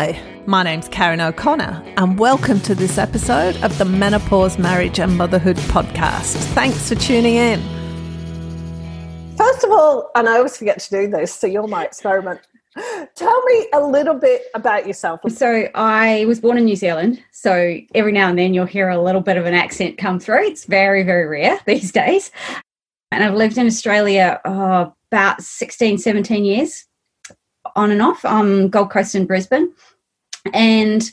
Hi, my name's Karen O'Connor, and welcome to this episode of the Menopause, Marriage and Motherhood podcast. Thanks for tuning in. First of all, and I always forget to do this, so you're my experiment. Tell me a little bit about yourself. So, I was born in New Zealand. So, every now and then you'll hear a little bit of an accent come through. It's very, very rare these days. And I've lived in Australia oh, about 16, 17 years on and off on Gold Coast and Brisbane. And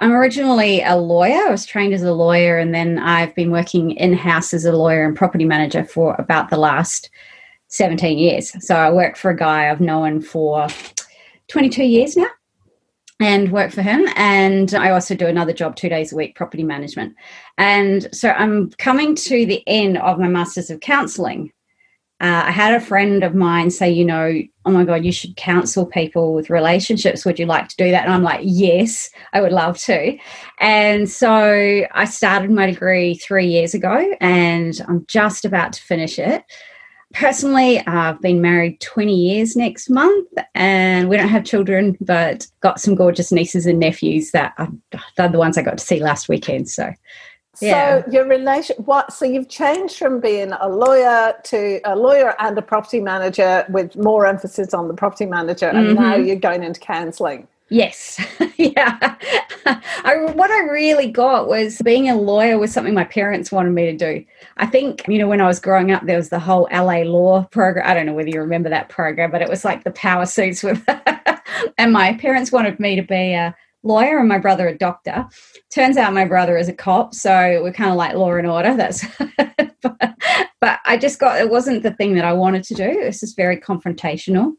I'm originally a lawyer. I was trained as a lawyer, and then I've been working in house as a lawyer and property manager for about the last 17 years. So I work for a guy I've known for 22 years now and work for him. And I also do another job two days a week, property management. And so I'm coming to the end of my Masters of Counseling uh, I had a friend of mine say, you know, oh my God, you should counsel people with relationships. Would you like to do that? And I'm like, yes, I would love to. And so I started my degree three years ago and I'm just about to finish it. Personally, I've been married 20 years next month and we don't have children, but got some gorgeous nieces and nephews that are, the ones I got to see last weekend. So yeah. So your relation what so you've changed from being a lawyer to a lawyer and a property manager with more emphasis on the property manager and mm-hmm. now you're going into counseling. Yes. yeah. I, what I really got was being a lawyer was something my parents wanted me to do. I think, you know, when I was growing up, there was the whole LA law program. I don't know whether you remember that program, but it was like the power suits with, and my parents wanted me to be a, lawyer and my brother a doctor. Turns out my brother is a cop, so we're kind of like law and order. That's but, but I just got it wasn't the thing that I wanted to do. It's just very confrontational.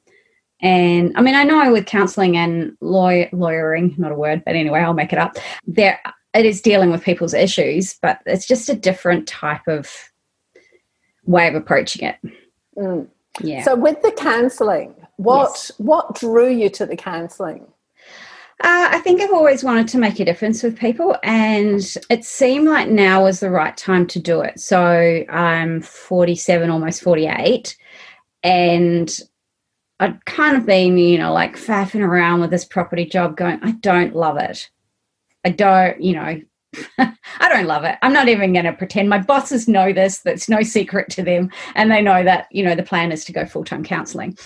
And I mean, I know with counseling and lawyer, lawyering, not a word, but anyway, I'll make it up. There, it is dealing with people's issues, but it's just a different type of way of approaching it. Mm. Yeah. So, with the counseling, what yes. what drew you to the counseling? Uh, I think I've always wanted to make a difference with people, and it seemed like now was the right time to do it. So I'm 47, almost 48, and I'd kind of been, you know, like faffing around with this property job, going, I don't love it. I don't, you know, I don't love it. I'm not even going to pretend. My bosses know this. That's no secret to them. And they know that, you know, the plan is to go full time counseling.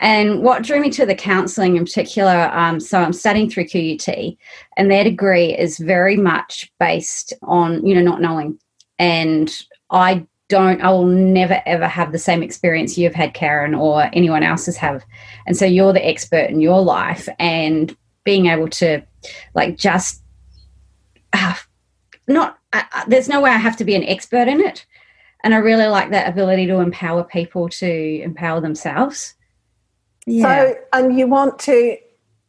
And what drew me to the counseling in particular, um, so I'm studying through QUT, and their degree is very much based on, you know, not knowing. And I don't, I will never ever have the same experience you've had, Karen, or anyone else's have. And so you're the expert in your life and being able to like just uh, not uh, there's no way I have to be an expert in it. And I really like that ability to empower people to empower themselves. Yeah. So, and you want to,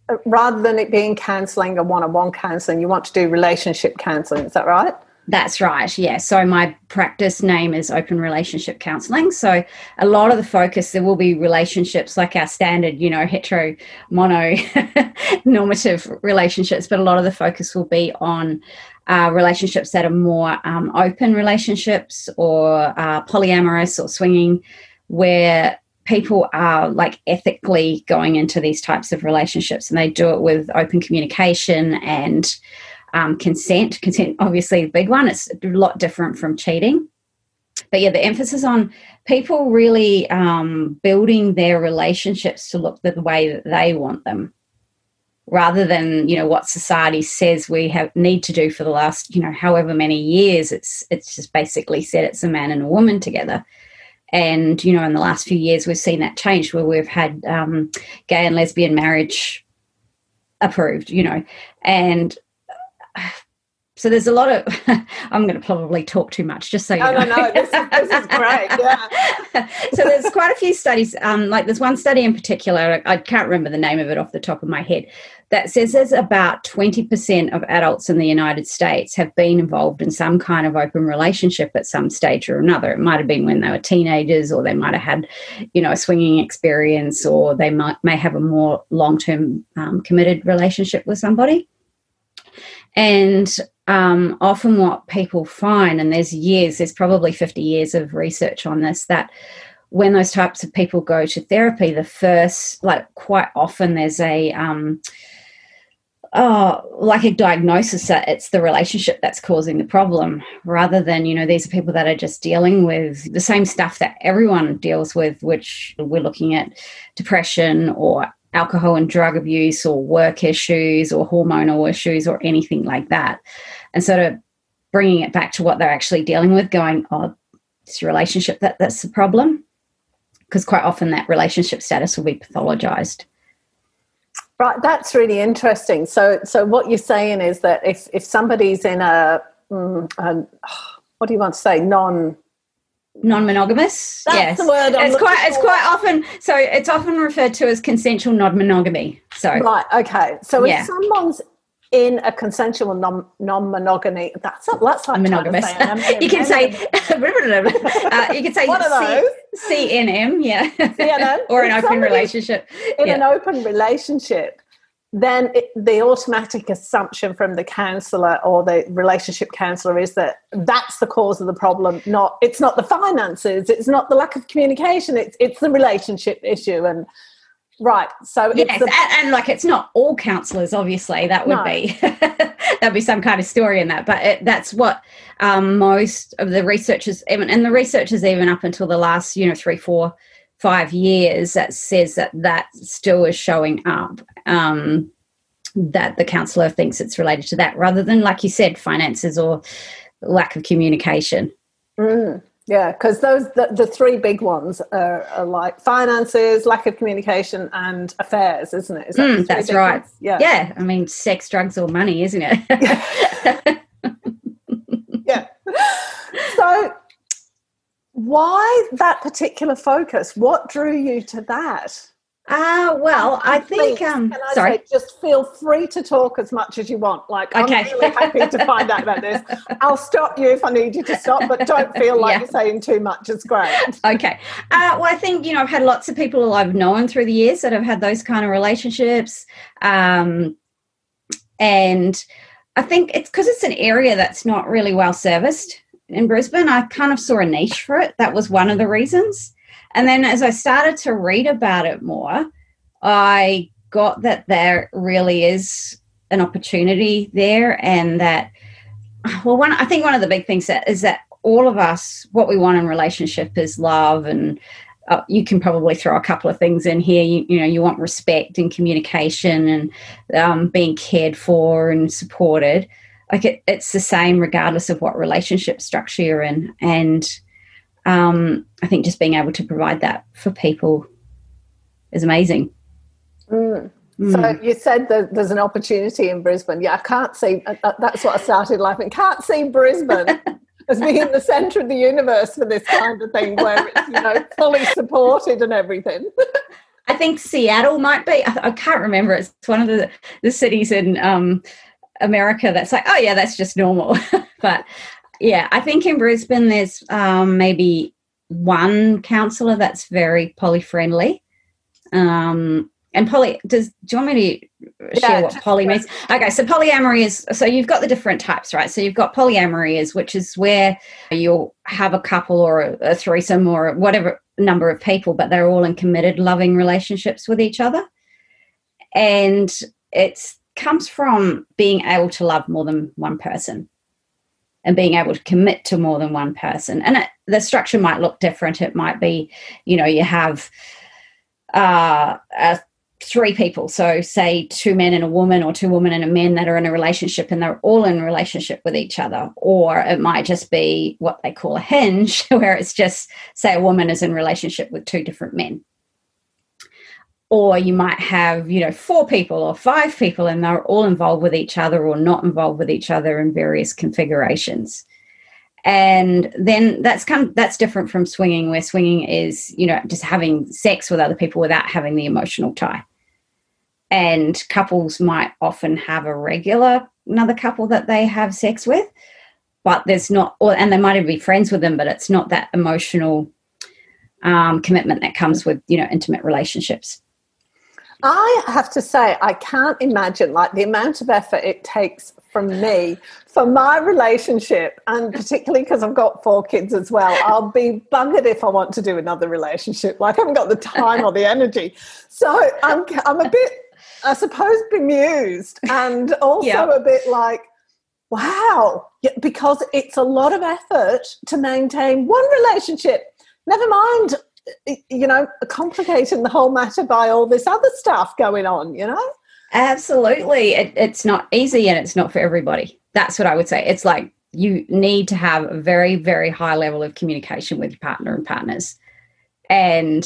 uh, rather than it being counselling or one on one counselling, you want to do relationship counselling. Is that right? That's right. Yeah. So my practice name is Open Relationship Counseling. So a lot of the focus there will be relationships like our standard, you know, hetero, mono, normative relationships, but a lot of the focus will be on uh, relationships that are more um, open relationships or uh, polyamorous or swinging, where people are like ethically going into these types of relationships and they do it with open communication and um, consent. Consent, obviously, a big one. It's a lot different from cheating. But yeah, the emphasis on people really um, building their relationships to look the way that they want them rather than you know what society says we have need to do for the last you know however many years it's it's just basically said it's a man and a woman together. And you know in the last few years we've seen that change where we've had um, gay and lesbian marriage approved you know. And so there's a lot of i'm going to probably talk too much just so you no, know. no no this is, this is great yeah. So there's quite a few studies um, like there's one study in particular i can't remember the name of it off the top of my head that says there's about 20% of adults in the united states have been involved in some kind of open relationship at some stage or another. It might have been when they were teenagers or they might have had you know a swinging experience or they might may have a more long-term um, committed relationship with somebody. And um, often what people find, and there's years, there's probably 50 years of research on this, that when those types of people go to therapy, the first, like quite often, there's a, um, oh, like a diagnosis that it's the relationship that's causing the problem rather than, you know, these are people that are just dealing with the same stuff that everyone deals with, which we're looking at depression or alcohol and drug abuse or work issues or hormonal issues or anything like that. And sort of bringing it back to what they're actually dealing with, going, oh, it's your relationship that, that's the problem. Because quite often that relationship status will be pathologized. Right, that's really interesting. So, so what you're saying is that if if somebody's in a, mm, a what do you want to say, non non-monogamous. That's yes. the word. I'm it's quite. for. It's quite often. So it's often referred to as consensual non-monogamy. So right. Okay. So yeah. if someone's in a consensual non non-monogamy, that's that's like monogamous. you can say uh, you can say one of those CNM, yeah, CNM, or an open relationship. In yeah. an open relationship, then it, the automatic assumption from the counselor or the relationship counselor is that that's the cause of the problem not it's not the finances it's not the lack of communication it's it's the relationship issue and right so yes the, and, and, like it's not all counselors obviously that would no. be that'd be some kind of story in that but it, that's what um, most of the researchers even and the researchers even up until the last you know three four five years that says that that still is showing up um, that the counsellor thinks it's related to that rather than like you said finances or lack of communication mm, yeah because those the, the, three big ones are, are, like finances lack of communication and affairs isn't it Is that mm, that's right ones? yeah yeah i mean sex drugs or money isn't it yeah so why that particular focus? What drew you to that? Ah, uh, well, I think. Um, I sorry, say, just feel free to talk as much as you want. Like, I'm okay. really happy to find out about this. I'll stop you if I need you to stop, but don't feel like yeah. you're saying too much. It's great. Okay. Uh, well, I think you know I've had lots of people I've known through the years that have had those kind of relationships, um, and I think it's because it's an area that's not really well serviced in Brisbane, I kind of saw a niche for it. That was one of the reasons. And then as I started to read about it more, I got that there really is an opportunity there and that well one I think one of the big things that is that all of us what we want in relationship is love and uh, you can probably throw a couple of things in here. You, you know, you want respect and communication and um, being cared for and supported like it, it's the same regardless of what relationship structure you're in and um, i think just being able to provide that for people is amazing mm. Mm. So you said that there's an opportunity in Brisbane. Yeah, I can't see. Uh, uh, that's what I started life laughing. Can't see Brisbane as being the centre of the universe for this kind of thing, where it's you know fully supported and everything. I think Seattle might be. I, I, can't remember. It's one of the the cities in um, America that's like, oh yeah, that's just normal. but yeah, I think in Brisbane there's um, maybe one counsellor that's very poly friendly. Um, and poly, does do you want me to share yeah, what poly means? Okay, so polyamory is so you've got the different types, right? So you've got polyamory is which is where you'll have a couple or a, a threesome or whatever number of people, but they're all in committed, loving relationships with each other. And it's comes from being able to love more than one person and being able to commit to more than one person. And it, the structure might look different. It might be, you know, you have uh, three people. So, say two men and a woman, or two women and a man that are in a relationship and they're all in relationship with each other. Or it might just be what they call a hinge, where it's just, say, a woman is in relationship with two different men or you might have you know four people or five people and they're all involved with each other or not involved with each other in various configurations. And then that's kind that's different from swinging where swinging is you know just having sex with other people without having the emotional tie. And couples might often have a regular another couple that they have sex with but there's not or and they might even be friends with them but it's not that emotional um, commitment that comes with you know intimate relationships I have to say, I can't imagine like the amount of effort it takes from me for my relationship, and particularly because I've got four kids as well. I'll be buggered if I want to do another relationship. Like I haven't got the time or the energy. So I'm I'm a bit I suppose, bemused and also yep. a bit like, wow, because it's a lot of effort to maintain one relationship. Never mind, you know, complicating the whole matter by all this other stuff going on, you know? Absolutely. It, it's not easy and it's not for everybody. That's what I would say. It's like you need to have a very, very high level of communication with your partner and partners. And,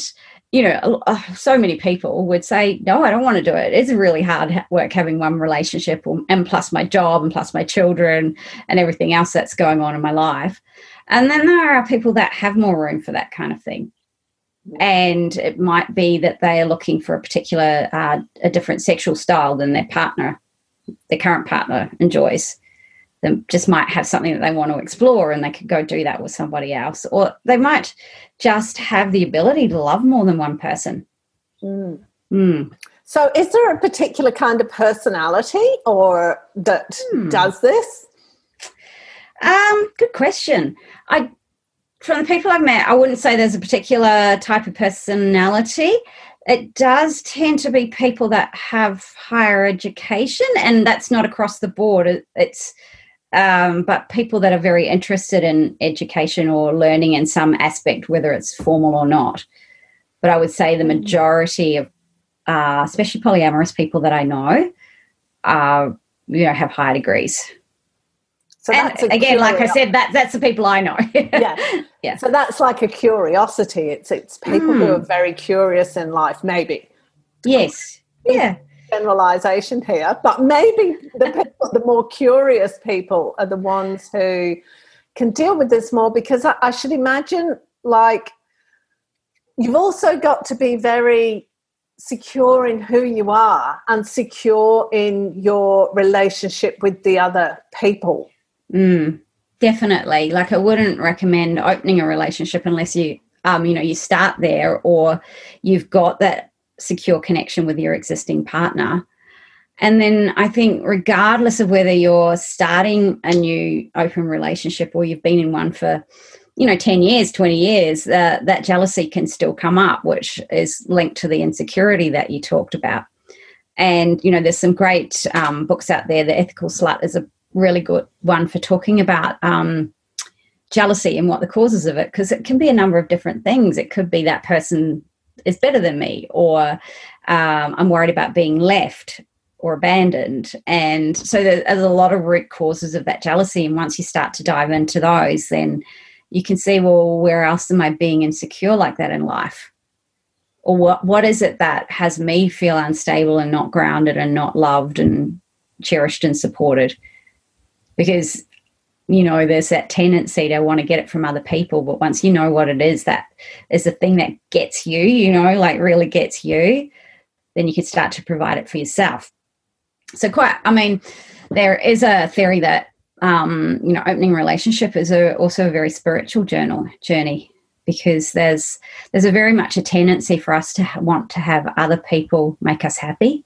you know, so many people would say, no, I don't want to do it. It's really hard work having one relationship and plus my job and plus my children and everything else that's going on in my life. And then there are people that have more room for that kind of thing and it might be that they are looking for a particular uh, a different sexual style than their partner their current partner enjoys they just might have something that they want to explore and they could go do that with somebody else or they might just have the ability to love more than one person mm. Mm. so is there a particular kind of personality or that mm. does this um good question i from the people I've met, I wouldn't say there's a particular type of personality. It does tend to be people that have higher education, and that's not across the board. It's um, but people that are very interested in education or learning in some aspect, whether it's formal or not. But I would say the majority of, uh, especially polyamorous people that I know, uh, you know, have high degrees. So that's again, like I said, that that's the people I know. yeah, yeah. So that's like a curiosity. It's it's people mm. who are hmm. very curious in life, maybe. Yes. Yeah. Generalization here, but maybe the people, the more curious people are the ones who can deal with this more because I, I should imagine like you've also got to be very secure in who you are and secure in your relationship with the other people Mm, definitely. Like I wouldn't recommend opening a relationship unless you um, you know, you start there or you've got that secure connection with your existing partner. And then I think, regardless of whether you're starting a new open relationship or you've been in one for, you know, 10 years, 20 years, uh, that jealousy can still come up, which is linked to the insecurity that you talked about. And, you know, there's some great um, books out there. The Ethical Slut is a really good one for talking about um, jealousy and what the causes of it, because it can be a number of different things. It could be that person is better than me, or um, I'm worried about being left or abandoned. And so there's a lot of root causes of that jealousy. And once you start to dive into those, then you can see, well, where else am I being insecure like that in life? Or what, what is it that has me feel unstable and not grounded and not loved and cherished and supported? Because you know there's that tendency to want to get it from other people but once you know what it is that is the thing that gets you you know like really gets you then you can start to provide it for yourself. So quite i mean there is a theory that um, you know opening relationship is a, also a very spiritual journal journey because there's there's a very much a tendency for us to want to have other people make us happy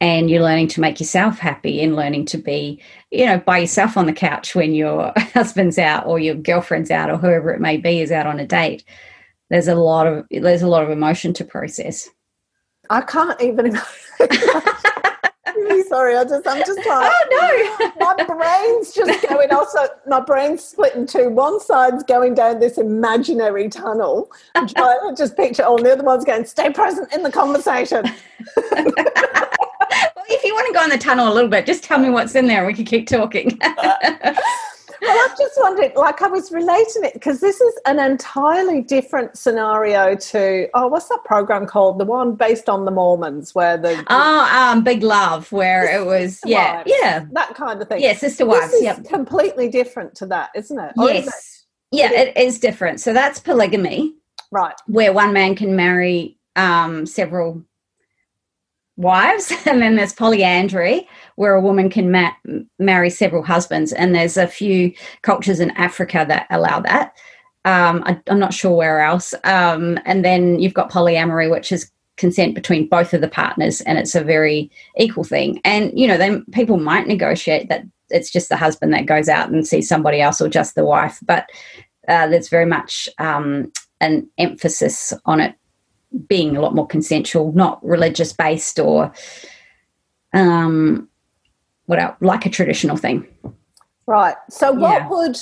and you're learning to make yourself happy and learning to be you know by yourself on the couch when your husband's out or your girlfriend's out or whoever it may be is out on a date. There's a lot of there's a lot of emotion to process. I can't even really sorry i just i'm just like oh no. my brain's just going also my brain's split in two. One side's going down this imaginary tunnel trying to just picture oh, all the other one's going stay present in the conversation you want to go in the tunnel a little bit, just tell me what's in there and we can keep talking. well, I'm just wondering, like I was relating it because this is an entirely different scenario to oh, what's that program called? The one based on the Mormons, where the oh, um, Big Love, where it was yeah, wives, yeah, that kind of thing. Yeah, Sister Wives. Yeah, completely different to that, isn't it? Or yes, is it? yeah, it is different. So that's polygamy, right? Where one man can marry um, several wives and then there's polyandry where a woman can ma- marry several husbands and there's a few cultures in africa that allow that. Um, I, am not sure where else. Um, and then you've got polyamory which is consent between both of the partners and it's a very equal thing. And you know then people might negotiate that it's just the husband that goes out and sees somebody else or just the wife but uh, there's very much um, an emphasis on it being a lot more consensual, not religious based or um, what else, like a traditional thing. Right. So, what yeah. would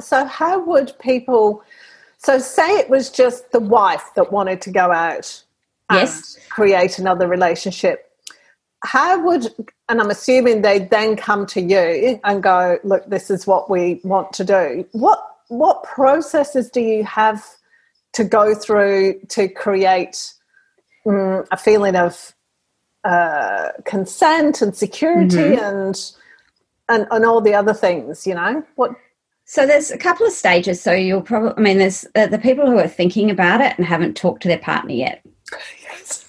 so how would people? So, say it was just the wife that wanted to go out and yes. create another relationship. How would, and I'm assuming they'd then come to you and go, look, this is what we want to do. What what processes do you have to go through to create um, a feeling of uh, consent and security mm-hmm. and, and and all the other things? You know what so there's a couple of stages. So you'll probably, I mean, there's uh, the people who are thinking about it and haven't talked to their partner yet. Yes.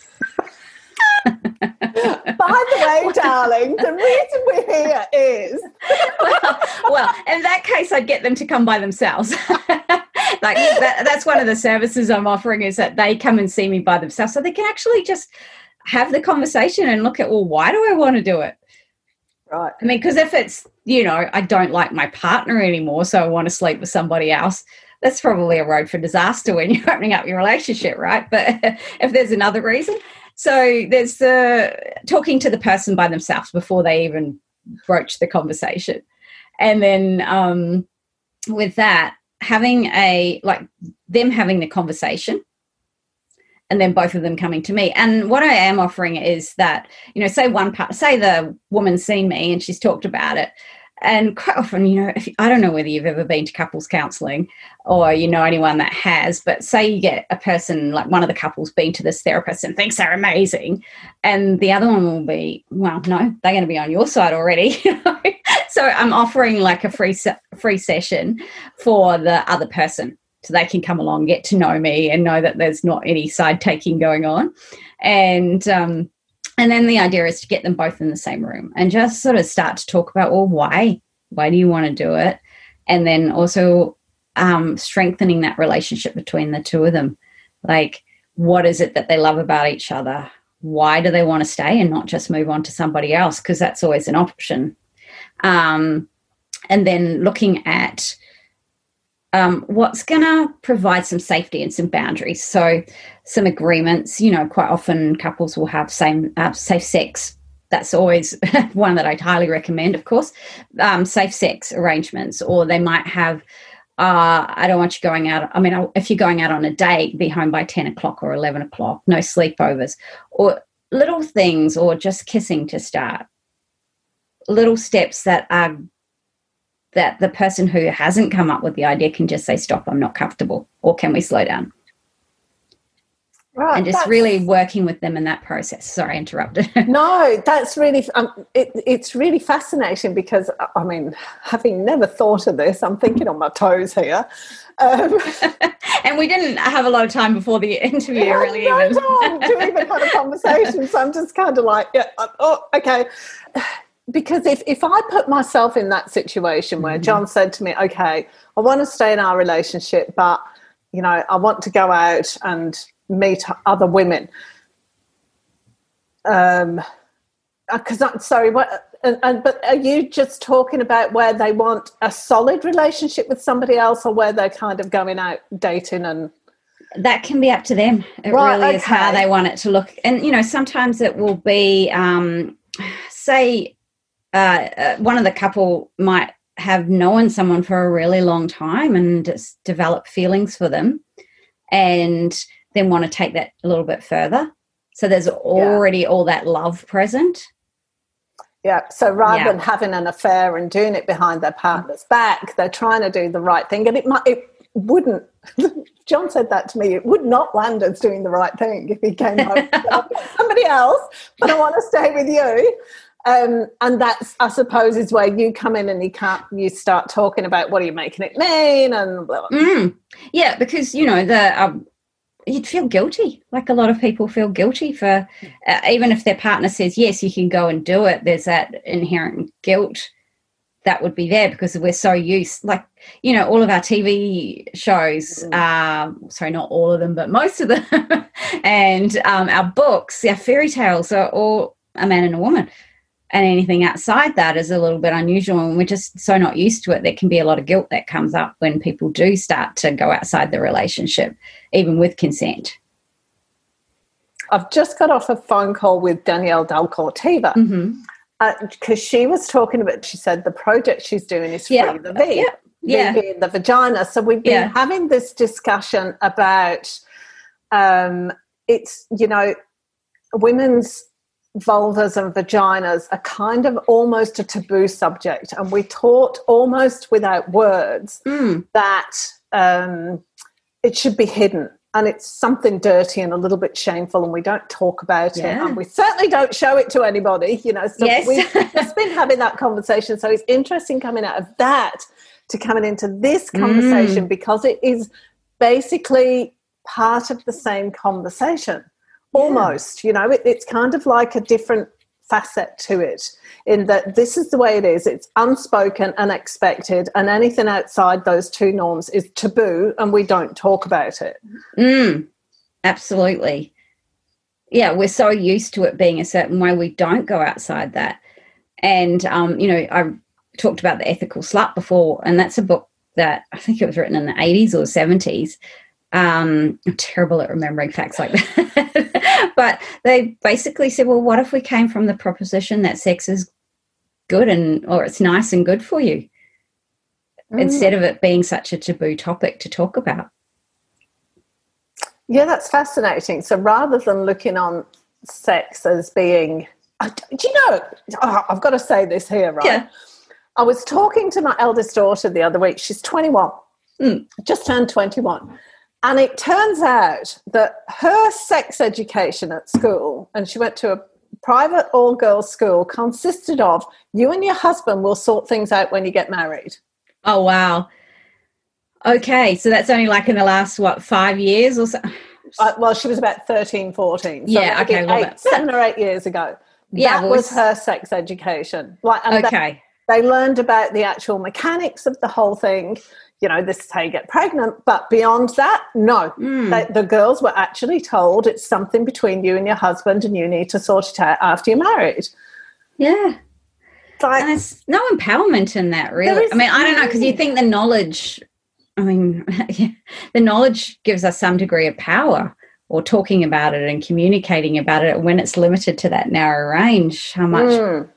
By the way, darling, the reason we're here is well, well, in that case, I'd get them to come by themselves. like that, that's one of the services I'm offering is that they come and see me by themselves, so they can actually just have the conversation and look at, well, why do I want to do it? Right. I mean, because if it's, you know, I don't like my partner anymore, so I want to sleep with somebody else, that's probably a road for disaster when you're opening up your relationship, right? But if there's another reason, so there's the talking to the person by themselves before they even broach the conversation. And then um, with that, having a, like them having the conversation and then both of them coming to me. And what I am offering is that, you know, say one part, say the woman's seen me and she's talked about it. And quite often, you know, if, I don't know whether you've ever been to couples counseling or you know anyone that has, but say you get a person, like one of the couples been to this therapist and thinks they're amazing, and the other one will be, well, no, they're going to be on your side already. so I'm offering like a free free session for the other person so they can come along, get to know me, and know that there's not any side taking going on. And um, and then the idea is to get them both in the same room and just sort of start to talk about, well, why? Why do you want to do it? And then also um, strengthening that relationship between the two of them. Like, what is it that they love about each other? Why do they want to stay and not just move on to somebody else? Because that's always an option. Um, and then looking at um, what's going to provide some safety and some boundaries. So, some agreements. You know, quite often couples will have same uh, safe sex. That's always one that I highly recommend. Of course, um, safe sex arrangements, or they might have. Uh, I don't want you going out. I mean, if you're going out on a date, be home by ten o'clock or eleven o'clock. No sleepovers, or little things, or just kissing to start. Little steps that are that the person who hasn't come up with the idea can just say, Stop, I'm not comfortable, or can we slow down? Right, and just really working with them in that process. Sorry, I interrupted. no, that's really um, it, it's really fascinating because I mean, having never thought of this, I'm thinking on my toes here. Um, and we didn't have a lot of time before the interview, yeah, really. No even. time to even have a conversation, so I'm just kind of like, yeah, oh, okay because if, if I put myself in that situation where mm-hmm. John said to me, okay, I want to stay in our relationship, but, you know, I want to go out and meet other women. Um, because uh, I'm sorry, what, and, and, but are you just talking about where they want a solid relationship with somebody else or where they're kind of going out dating and that can be up to them it right, really okay. is how they want it to look and you know sometimes it will be um, say uh, uh, one of the couple might have known someone for a really long time and just develop feelings for them and then want to take that a little bit further. So there's already yeah. all that love present. Yeah. So rather yeah. than having an affair and doing it behind their partner's back, they're trying to do the right thing. And it might it wouldn't John said that to me, it would not land as doing the right thing if he came home somebody else, but I want to stay with you. Um, and that's, I suppose, is where you come in and you can't, you start talking about what are you making it mean and blah, blah. Mm. Yeah, because, you know, the, um, you'd feel guilty. Like a lot of people feel guilty for, uh, even if their partner says, yes, you can go and do it, there's that inherent guilt that would be there because we're so used like you know all of our tv shows um, sorry not all of them but most of them and um, our books our fairy tales are all a man and a woman and anything outside that is a little bit unusual and we're just so not used to it there can be a lot of guilt that comes up when people do start to go outside the relationship even with consent I've just got off a phone call with Danielle Dalcortiva because Mhm. uh, she was talking about. She said the project she's doing is free Yeah. the V, Yeah. Yeah. Being the vagina. So we've been Yeah. having this discussion about um, it's you know women's vulvas and vaginas are kind of almost a taboo subject, and we taught almost without words Mm. that um, it should be hidden. And it's something dirty and a little bit shameful and we don't talk about it. And we certainly don't show it to anybody you know. So Yes. we've just been having that conversation. So it's interesting coming out of that to coming into this conversation Mm. because it is basically part of the same conversation almost you know it, it's kind of like a different facet to it in that this is the way it is it's unspoken unexpected and anything outside those two norms is taboo and we don't talk about it Mm, absolutely. Yeah, we're so used to it being a certain way, we don't go outside that. And, um, you know, I talked about The Ethical Slut before, and that's a book that I think it was written in the 80s or 70s. Um, I'm terrible at remembering facts like that. but they basically said, well, what if we came from the proposition that sex is good and, or it's nice and good for you, instead of it being such a taboo topic to talk about? yeah that's fascinating so rather than looking on sex as being I- do you know oh, i've got to say this here right Yeah. i was talking to my eldest daughter the other week she's 21 Mm. just turned 21 and it turns out that her sex education at school and she went to a private all girls school consisted of you and your husband will sort things out when you get married Oh wow. Okay, so that's only like in the last what five years or so. uh, well she was about 13 14 so Yeah, okay, eight, seven or eight years ago Yeah, that was her sex education like and they- Okay. they learned about the actual mechanics of the whole thing you know this is how you get pregnant but beyond that no Mm. They, the girls were actually told it's something between you and your husband and you need to sort it out after you're married Yeah, It's like, and there's no empowerment in that, really. I mean, I don't know because you think the knowledge. I mean, yeah, the knowledge gives us some degree of power, or talking about it and communicating about it when it's limited to that narrow range. How much? Mm.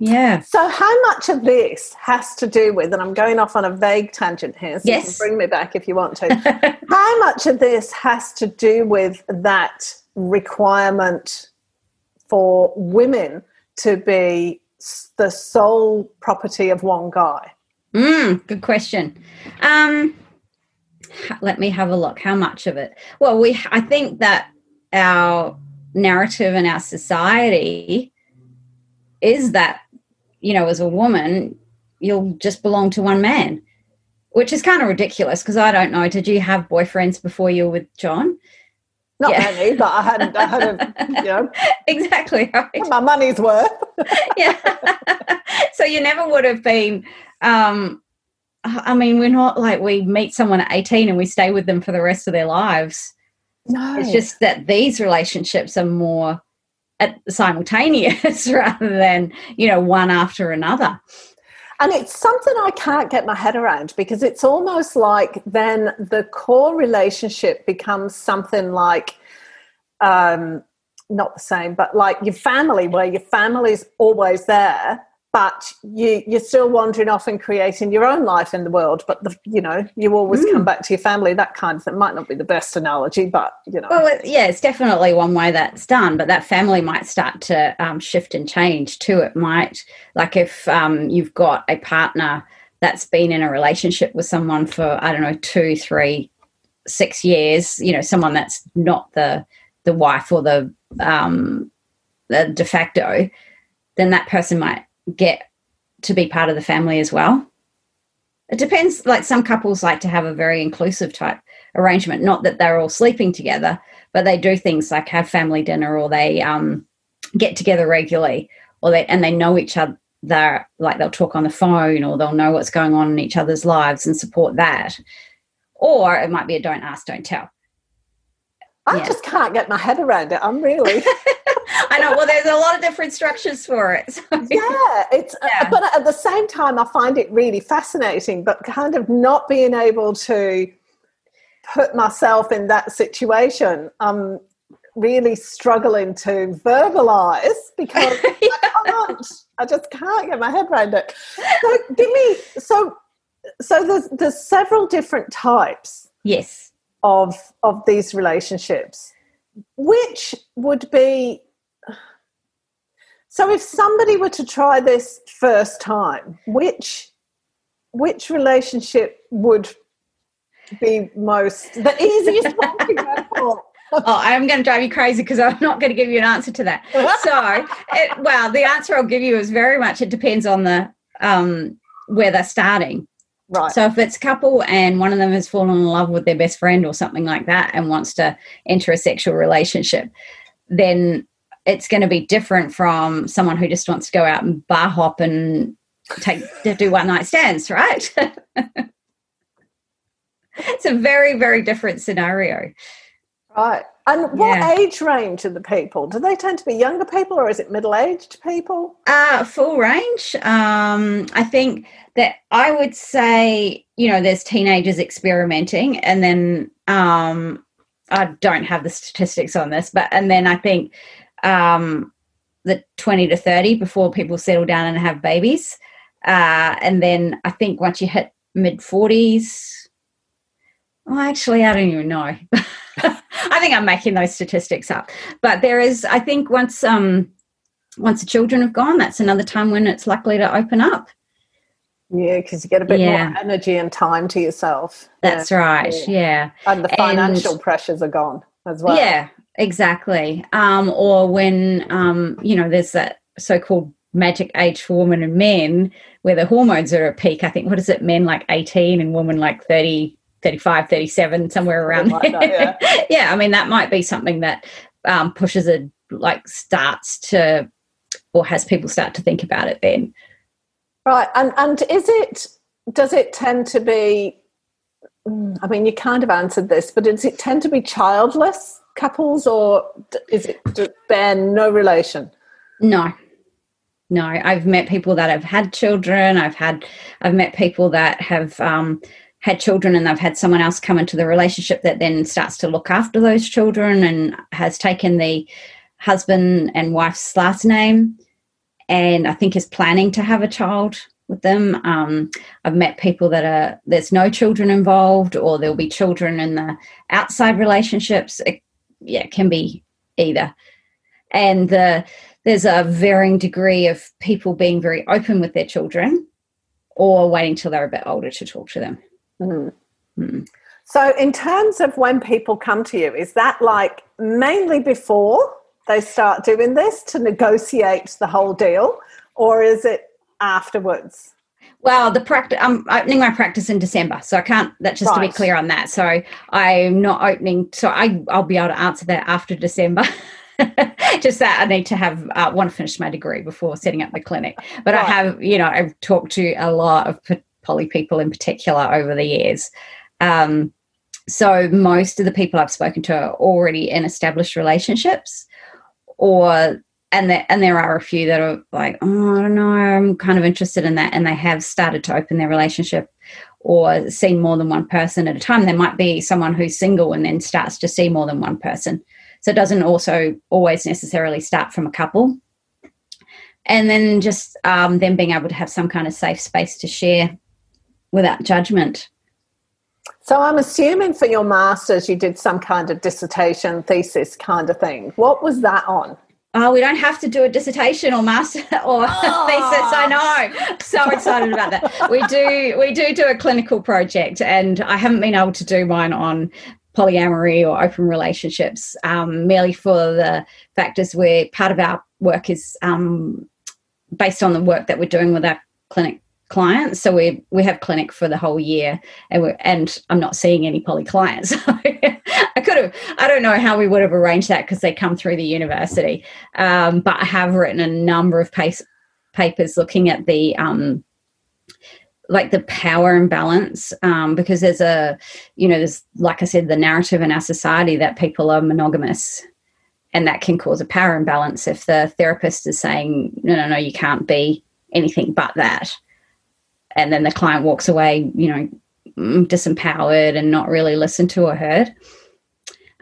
Yeah. So, how much of this has to do with, and I'm going off on a vague tangent here, so you Yes. can bring me back if you want to. how much of this has to do with that requirement for women to be the sole property of one guy? Mm, good question. Um, let me have a look. How much of it? Well, we I think that our narrative in our society is that you know, as a woman, you'll just belong to one man, which is kind of ridiculous because I don't know. Did you have boyfriends before you were with John? Not Yeah. many, but I had, I had a, you know, exactly right. my money's worth. yeah. so you never would have been. Um, I mean, we're not like we meet someone at 18 and we stay with them for the rest of their lives. No, It's just that these relationships are more at simultaneous rather than, you know, one after another. And it's something I can't get my head around because it's almost like then the core relationship becomes something like, um, not the same, but like your family, where your family's always there, but you you're still wandering off and creating your own life in the world. But the, you know you always come back to your family. That kind of thing might not be the best analogy, but you know. Well, it, yeah, it's definitely one way that's done, but that family might start to um, shift and change too. It might, like, if um, you've got a partner that's been in a relationship with someone for I don't know two, three, six years, you know, someone that's not the the wife or the um, the de facto, then that person might get to be part of the family as well. It depends. Like some couples like to have a very inclusive type arrangement. Not that they're all sleeping together, but they do things like have family dinner or they um, get together regularly, or they and they know each other. Like they'll talk on the phone, or they'll know what's going on in each other's lives and support that. Or it might be a don't ask, don't tell. I yeah. just can't get my head around it. I'm really. I know. Well, there's a lot of different structures for it. So. yeah it's uh, Yeah. but at the same time i find it really fascinating but kind of not being able to put myself in that situation um really struggling to verbalize because yeah. I can't. I just can't get my head around it. So give me so so there's there's several different types. Yes. Of of these relationships. Which would be so if somebody were to try this first time, which which relationship would be most the easiest one to go for? oh, I'm going to drive you crazy because I'm not going to give you an answer to that. So, it, well, the answer I'll give you is very much it depends on the um, where they're starting. Right. So if it's a couple and one of them has fallen in love with their best friend or something like that and wants to enter a sexual relationship, then it's going to be different from someone who just wants to go out and bar hop and take to do one night stands, right? it's a very very different scenario. Right. And what yeah. age range are the people? Do they tend to be younger people or is it middle aged people? Uh, full range. Um, I think that I would say, you know, there's teenagers experimenting, and then um, I don't have the statistics on this, but and then I think um, the 20 to 30 before people settle down and have babies. Uh, and then I think once you hit mid 40s, well, actually, I don't even know. I think I'm making those statistics up. But there is, I think, once um, once the children have gone, that's another time when it's likely to open up. Yeah, because you get a bit yeah. more energy and time to yourself. That's yeah. right. Yeah. yeah. And the financial and, pressures are gone as well. Yeah, exactly. Um, or when, um, you know, there's that so called magic age for women and men where the hormones are at peak. I think, what is it, men like 18 and women like 30, 35, 37, somewhere around like there. That, yeah. yeah, I mean, that might be something that um, pushes it, like, starts to, or has people start to think about it then. Right. And, and is it, does it tend to be, mm, I mean, you kind of answered this, but does it tend to be childless couples or is it bear no relation? No, no i've met people that have had children i've had i've met people that have um, had children and they've had someone else come into the relationship that then starts to look after those children and has taken the husband and wife's last name and I think is planning to have a child with them. Um, I've met people that are there's no children involved or there'll be children in the outside relationships. It, yeah, it can be either. And the, there's a varying degree of people being very open with their children or waiting till they're a bit older to talk to them. Mm. Mm. So, in terms of when people come to you, is that like mainly before they start doing this to negotiate the whole deal, or is it afterwards? Well, the practice. I'm opening my practice in December, so I can't. That's just right. to be clear on that. So I'm not opening. So I I'll be able to answer that after December. just that I need to have uh, want to finish my degree before setting up the clinic. But right. I have, you know, I've talked to a lot of poly people in particular over the years. Um, so most of the people I've spoken to are already in established relationships, or and there and there are a few that are like, oh, I don't know, I'm kind of interested in that, and they have started to open their relationship or see more than one person at a time. There might be someone who's single and then starts to see more than one person. So it doesn't also always necessarily start from a couple. And then just um, them being able to have some kind of safe space to share without judgment. So I'm assuming for your masters you did some kind of dissertation thesis kind of thing. What was that on? Oh, we don't have to do a dissertation or master or oh. thesis. I know. So excited about that. We do we do do a clinical project, and I haven't been able to do mine on polyamory or open relationships, um, merely for the factors where part of our work is um, based on the work that we're doing with our clinic clients. So we we have clinic for the whole year, and we and I'm not seeing any poly clients. I could have. I don't know how we would have arranged that because they come through the university. Um, but I have written a number of pace, papers looking at the um, like the power imbalance um, because there's a you know there's like I said the narrative in our society that people are monogamous. And that can cause a power imbalance if the therapist is saying, no, no, no, you can't be anything but that and then the client walks away, you know, mm, disempowered and not really listened to or heard.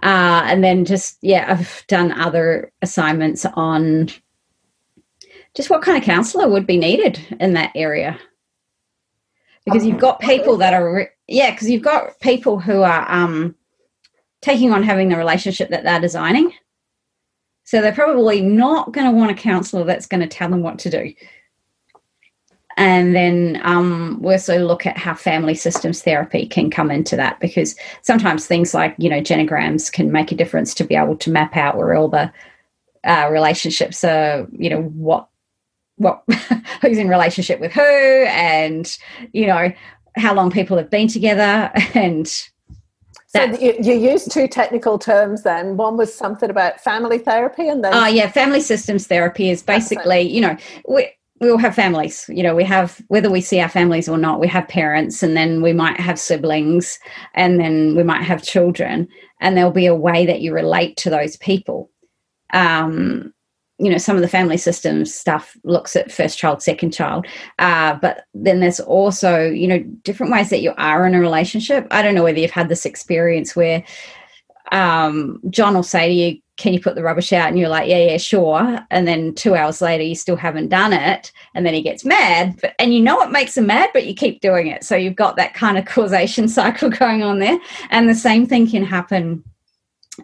Uh, and then just, yeah, I've done other assignments on just what kind of counselor would be needed in that area. Because you've got people that are, yeah, because you've got people who are um, taking on having the relationship that they're designing. So they're probably not going to want a counselor that's going to tell them what to do. And then um, we also look at how family systems therapy can come into that because sometimes things like, you know, genograms can make a difference to be able to map out where all the uh, relationships are, you know, what, what, who's in relationship with who and, you know, how long people have been together and so you, you used two technical terms then. One was something about family therapy, and then oh yeah, family systems therapy is basically you know we we all have families. You know, we have whether we see our families or not, we have parents, and then we might have siblings, and then we might have children, and there'll be a way that you relate to those people. Um, you know, some of the family systems stuff looks at first child, second child, uh, but then there's also you know different ways that you are in a relationship. I don't know whether you've had this experience where um, John will say to you, can you put the rubbish out? And you're like, yeah, yeah, sure. And then two hours later, you still haven't done it. And then he gets mad. But, and you know it makes him mad, but you keep doing it. So you've got that kind of causation cycle going on there. And the same thing can happen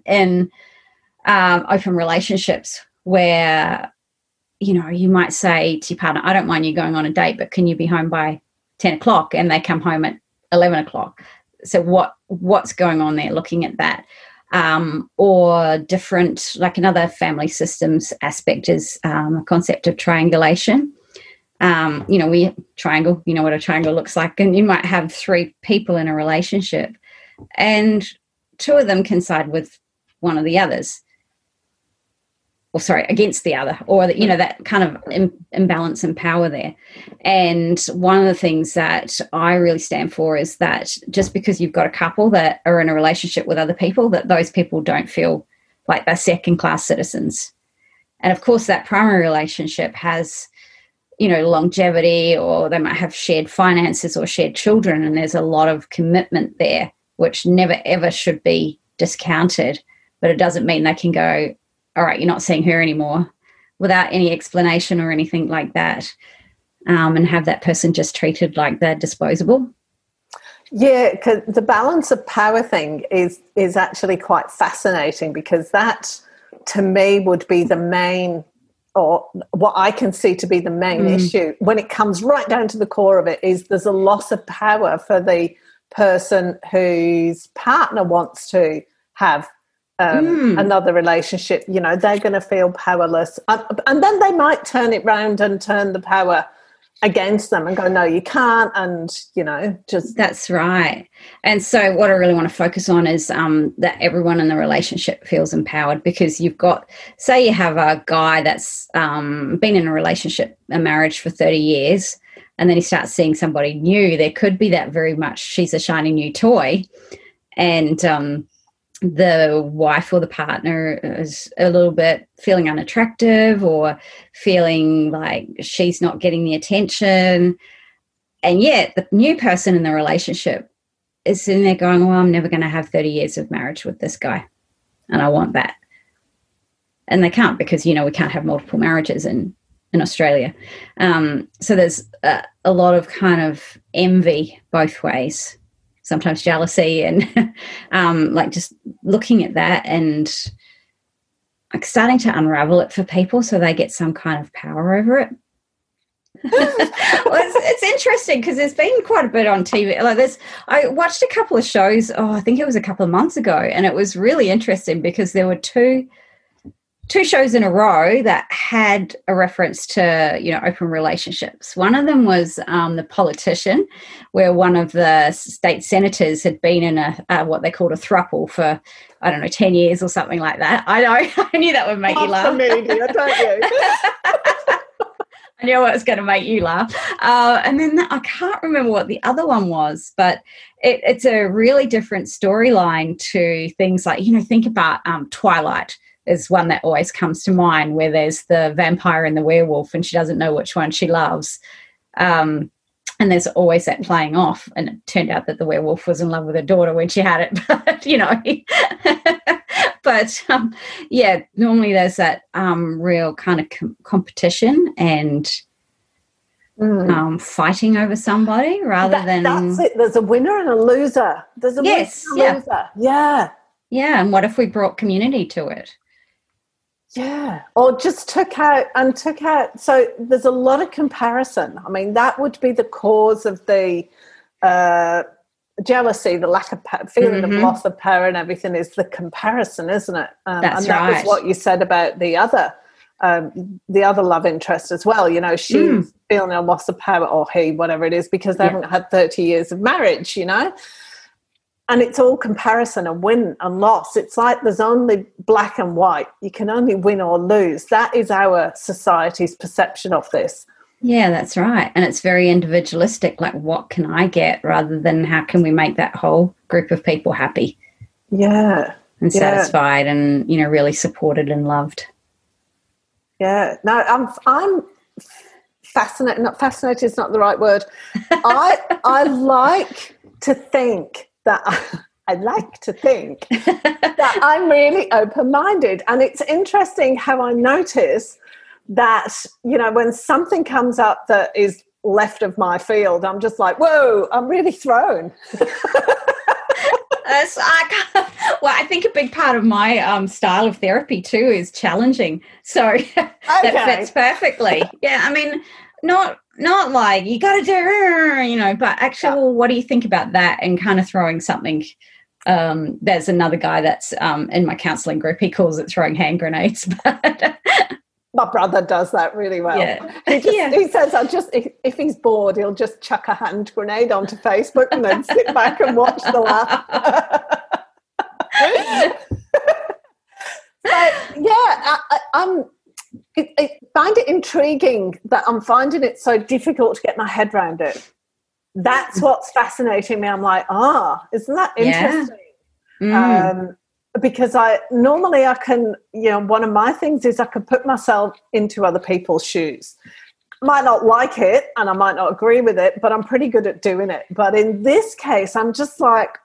in um, open relationships where, you know, you might say to your partner, I don't mind you going on a date, but can you be home by 10 o'clock? And they come home at 11 o'clock. So what what's going on there looking at that? Um, or different, like another family systems aspect is um, a concept of triangulation. Um, you know, we triangle, you know what a triangle looks like, and you might have three people in a relationship, and two of them can side with one of the others or sorry against the other or you know that kind of Im- imbalance in power there. And one of the things that i really stand for is that just because you've got a couple that are in a relationship with other people that those people don't feel like they're second class citizens. And of course that primary relationship has you know longevity or they might have shared finances or shared children and there's a lot of commitment there which never ever should be discounted. But it doesn't mean they can go all right, you're not seeing her anymore without any explanation or anything like that. Um, and have that person just treated like they're disposable. Yeah, because the balance of power thing is is actually quite fascinating because that to me would be the main or what I can see to be the main mm. issue when it comes right down to the core of it is there's a loss of power for the person whose partner wants to have um, mm. another relationship, you know, they're going to feel powerless. And, and then they might turn it round and turn the power against them and go, no, you can't. And, you know, just. That's right. And so, what I really want to focus on is um, that everyone in the relationship feels empowered because you've got, say, you have a guy that's um, been in a relationship, a marriage for 30 years, and then he starts seeing somebody new. There could be that very much, she's a shiny new toy. And, um, the wife or the partner is a little bit feeling unattractive or feeling like she's not getting the attention. And yet, the new person in the relationship is sitting there going, Well, I'm never going to have 30 years of marriage with this guy. And I want that. And they can't because, you know, we can't have multiple marriages in, in Australia. Um, so there's a, a lot of kind of envy both ways sometimes jealousy and um, like just looking at that and like starting to unravel it for people so they get some kind of power over it. well, it's, it's interesting because there's been quite a bit on TV. Like this, I watched a couple of shows. Oh, I think it was a couple of months ago, and it was really interesting because there were two two shows in a row that had a reference to you know open relationships one of them was um, the politician where one of the state senators had been in a uh, what they called a thruple for i don't know 10 years or something like that i know i knew that would make you laugh media, don't you? I knew it was going to make you laugh. Uh, and then I can't remember what the other one was, but it, it's a really different storyline to things like, you know, think about um, Twilight is one that always comes to mind where there's the vampire and the werewolf and she doesn't know which one she loves um, and there's always that playing off and it turned out that the werewolf was in love with her daughter when she had it but you know but um, yeah, normally there's that um, real kind of com- competition and mm. um, fighting over somebody rather that, than that's it. There's a winner and a loser. There's a yes, winner and a yeah. loser. Yeah. Yeah, and what if we brought community to it? Yeah, or just took out and took out. So there's a lot of comparison. I mean, that would be the cause of the uh, jealousy, the lack of feeling mm-hmm. of loss of power, and everything. Is the comparison, isn't it? Um, That's and that right. was what you said about the other, um, the other love interest as well. You know, she's mm. feeling a loss of power, or he, whatever it is, because they yeah. haven't had 30 years of marriage. You know and it's all comparison and win and loss. It's like there's only black and white. You can only win or lose. That is our society's perception of this. Yeah, that's right. And it's very individualistic. Like, what can I get rather than how can we make that whole group of people happy? Yeah. And satisfied yeah. and, you know, really supported and loved. Yeah. No, I'm, I'm fascinated. Not fascinated is not the right word. I, I like to think that I like to think that I'm really open minded. And it's interesting how I notice that, you know, when something comes up that is left of my field, I'm just like, whoa, I'm really thrown. It's like, well, I think a big part of my um, style of therapy too is challenging. So okay. that fits perfectly. Yeah, I mean, not not like you got to do, you know, but actually, yeah. well, what do you think about that? And kind of throwing something. Um, there's another guy that's um, in my counselling group. He calls it throwing hand grenades, but my brother does that really well. Yeah. He, just, yeah. he says, "I'll just if, if, he's bored, he'll just chuck a hand grenade onto Facebook and then sit back and watch the laugh." but yeah, I, am it, I find it intriguing that I'm finding it so difficult to get my head around it. That's mm. what's fascinating me. I'm like, ah, isn't that interesting? Yeah. Mm. Um, because I normally I can, you know, one of my things is I can put myself into other people's shoes. Might not like it and I might not agree with it, but I'm pretty good at doing it. But in this case, I'm just like,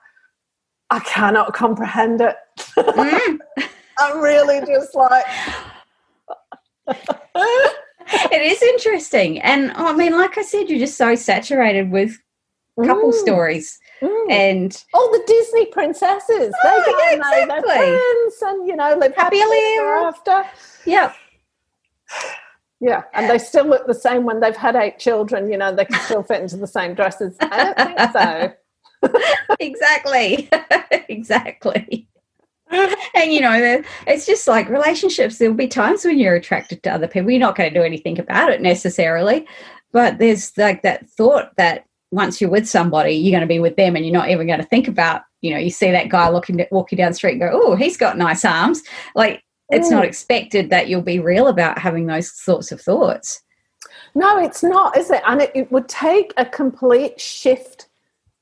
I cannot comprehend it. Mm. I'm really just like, it is interesting. And I mean, like I said, you're just so saturated with couple mm. stories. Mm. And oh, the Disney princesses. Oh, they yeah, exactly. Prince and you know live happily ever after. Yep. Yeah, and they still look the same when they've had eight children. You know, they can still fit into the same dresses. I don't think so. exactly. exactly and you know, it's just like relationships. There'll be times when you're attracted to other people. You're not going to do anything about it necessarily, but there's like that thought that once you're with somebody, you're going to be with them, and you're not even going to think about. You know, you see that guy looking walking down the street and go, "Oh, he's got nice arms." Like it's not mm. expected that you'll be real about having those sorts of thoughts. No, it's not, is it? And it, it would take a complete shift,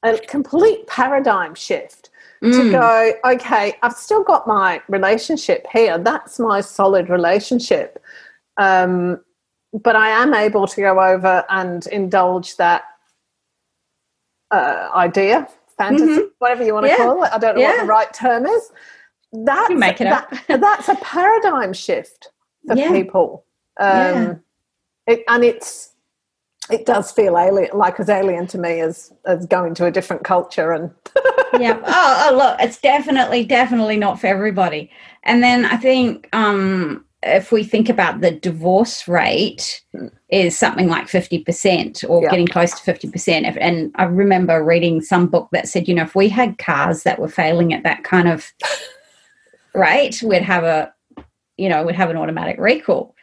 a complete paradigm shift mm. to go, okay, I've still got my relationship here. That's my solid relationship. Um, but I am able to go over and indulge that uh, idea, fantasy, mm-hmm. whatever you want to yeah. call it. I don't know yeah. what the right term is. That's, you make it that, up. that's a paradigm shift for yeah. people. Um, it, and it's it does feel alien, like as alien to me as as going to a different culture and. yeah. Oh, oh, look, it's definitely, definitely not for everybody. And then I think um, if we think about the divorce rate is something like 50% or yeah. getting close to 50%. And I remember reading some book that said, you know, if we had cars that were failing at that kind of rate, we'd have a, you know, we'd have an automatic recall.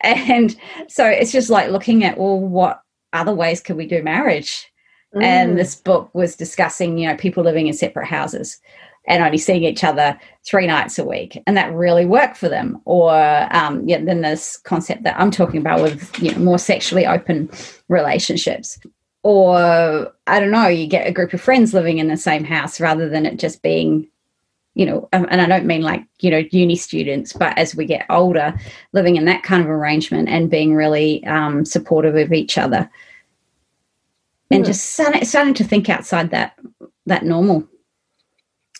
And so it's just like looking at, well, what other ways could we do marriage? Mm. And this book was discussing, you know, people living in separate houses and only seeing each other three nights a week, and that really worked for them. Or um, yeah, then this concept that I'm talking about with you know more sexually open relationships. Or I don't know, you get a group of friends living in the same house rather than it just being you know, um, and I don't mean like, you know, uni students, but as we get older, living in that kind of arrangement and being really um, supportive of each other and mm. just starting, starting to think outside that that normal.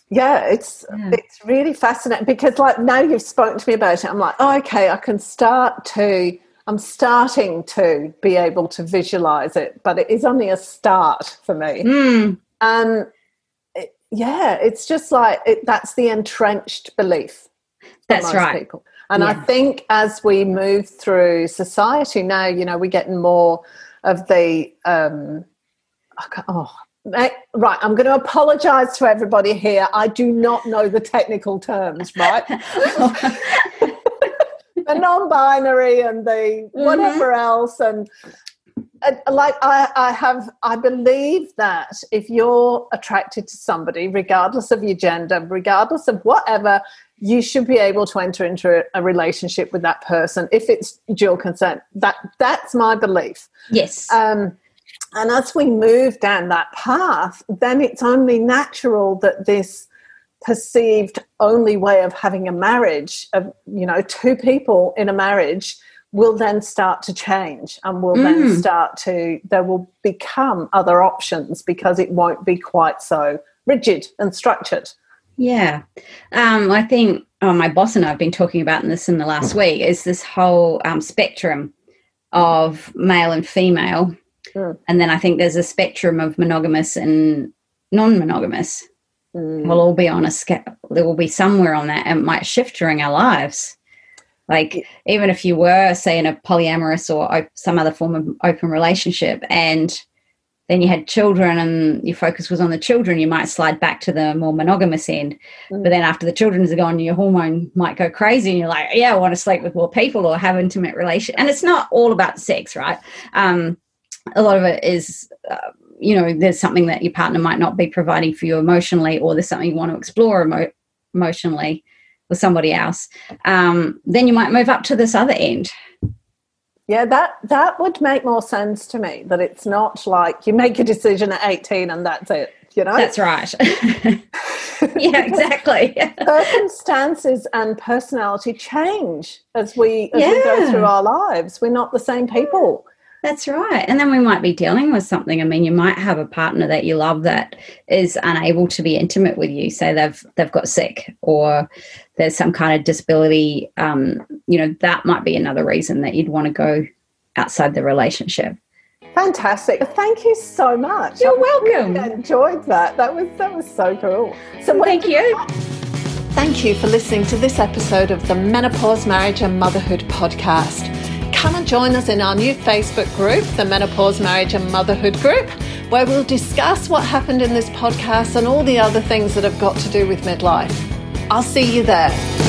yeah, it's yeah. it's really fascinating because like now you've spoken to me about it, I'm like, oh, okay, I can start to I'm starting to be able to visualize it, but it is only a start for me. Mm. Um, yeah, it's just like it, that's the entrenched belief. That's right. People. And yeah. I think as we move through society now, you know, we're getting more of the um, oh right i'm going to apologize to everybody here i do not know the technical terms right the non-binary and the mm-hmm. whatever else and like I, I have i believe that if you're attracted to somebody regardless of your gender regardless of whatever you should be able to enter into a relationship with that person if it's dual consent. That that's my belief. Yes. Um and as we move down that path, then it's only natural that this perceived only way of having a marriage of you know two people in a marriage will then start to change and will mm. then start to there will become other options because it won't be quite so rigid and structured yeah um, i think oh, my boss and i've been talking about this in the last week is this whole um, spectrum of male and female Sure. And then I think there's a spectrum of monogamous and non monogamous. Mm. We'll all be on a scale, there will be somewhere on that and might shift during our lives. Like, even if you were, say, in a polyamorous or op- some other form of open relationship, and then you had children and your focus was on the children, you might slide back to the more monogamous end. Mm. But then after the children's are gone, your hormone might go crazy and you're like, yeah, I want to sleep with more people or have intimate relation. And it's not all about sex, right? Um, a lot of it is uh, you know there's something that your partner might not be providing for you emotionally or there's something you want to explore emo- emotionally with somebody else um, then you might move up to this other end. Yeah that that would make more sense to me that it's not like you make a decision at 18 and that's it you know? That's right. Yeah exactly. Circumstances and personality change as we as yeah. we go through our lives. We're not the same people that's right. And then we might be dealing with something. I mean, you might have a partner that you love that is unable to be intimate with you. Say they've they've got sick or there's some kind of disability. Um, you know, that might be another reason that you'd want to go outside the relationship. Fantastic. Thank you so much. You're I welcome. Really enjoyed that. That was that was so cool. So thank you. Thank you for listening to this episode of the Menopause Marriage and Motherhood podcast come and join us in our new Facebook group, the Menopause, Marriage and Motherhood group, where we'll discuss what happened in this podcast and all the other things that have got to do with midlife. I'll see you there.